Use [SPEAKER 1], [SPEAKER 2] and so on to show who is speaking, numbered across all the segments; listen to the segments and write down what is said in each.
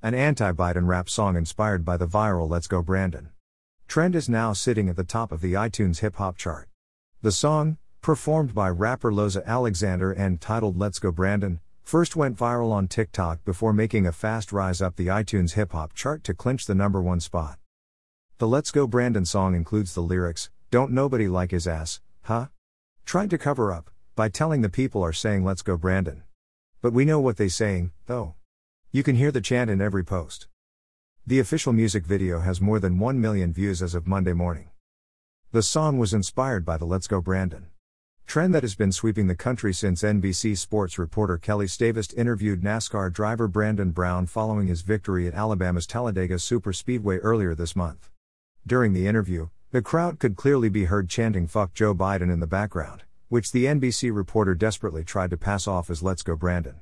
[SPEAKER 1] An anti Biden rap song inspired by the viral Let's Go Brandon. Trend is now sitting at the top of the iTunes hip hop chart. The song, performed by rapper Loza Alexander and titled Let's Go Brandon, first went viral on TikTok before making a fast rise up the iTunes hip hop chart to clinch the number one spot. The Let's Go Brandon song includes the lyrics, Don't nobody like his ass, huh? Tried to cover up, by telling the people are saying Let's Go Brandon. But we know what they saying, though. You can hear the chant in every post. The official music video has more than 1 million views as of Monday morning. The song was inspired by the Let's Go Brandon trend that has been sweeping the country since NBC Sports reporter Kelli Stavast interviewed NASCAR driver Brandon Brown following his victory at Alabama's Talladega Superspeedway earlier this month. During the interview, the crowd could clearly be heard chanting Fuck Joe Biden in the background, which the NBC reporter desperately tried to pass off as Let's Go Brandon.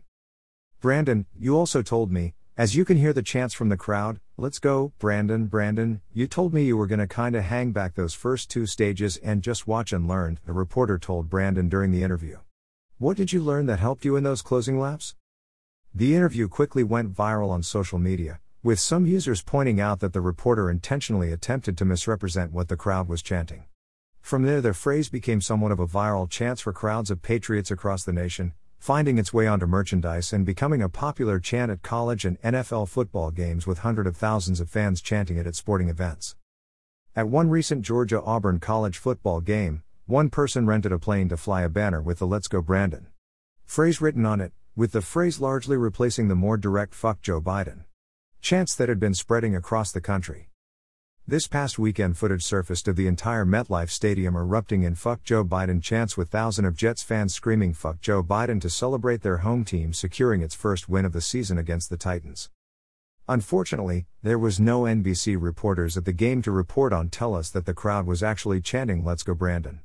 [SPEAKER 1] Brandon, you also told me, as you can hear the chants from the crowd, let's go, Brandon, Brandon, you told me you were gonna kinda hang back those first two stages and just watch and learn, the reporter told Brandon during the interview. What did you learn that helped you in those closing laps? The interview quickly went viral on social media, with some users pointing out that the reporter intentionally attempted to misrepresent what the crowd was chanting. From there, the phrase became somewhat of a viral chant for crowds of patriots across the nation, finding its way onto merchandise and becoming a popular chant at college and NFL football games with hundreds of thousands of fans chanting it at sporting events. At one recent Georgia Auburn college football game, one person rented a plane to fly a banner with the Let's Go Brandon phrase written on it, with the phrase largely replacing the more direct Fuck Joe Biden chants that had been spreading across the country. This past weekend, footage surfaced of the entire MetLife Stadium erupting in Fuck Joe Biden chants with thousands of Jets fans screaming Fuck Joe Biden to celebrate their home team securing its first win of the season against the Titans. Unfortunately, there was no NBC reporters at the game to report on tell us that the crowd was actually chanting Let's Go Brandon.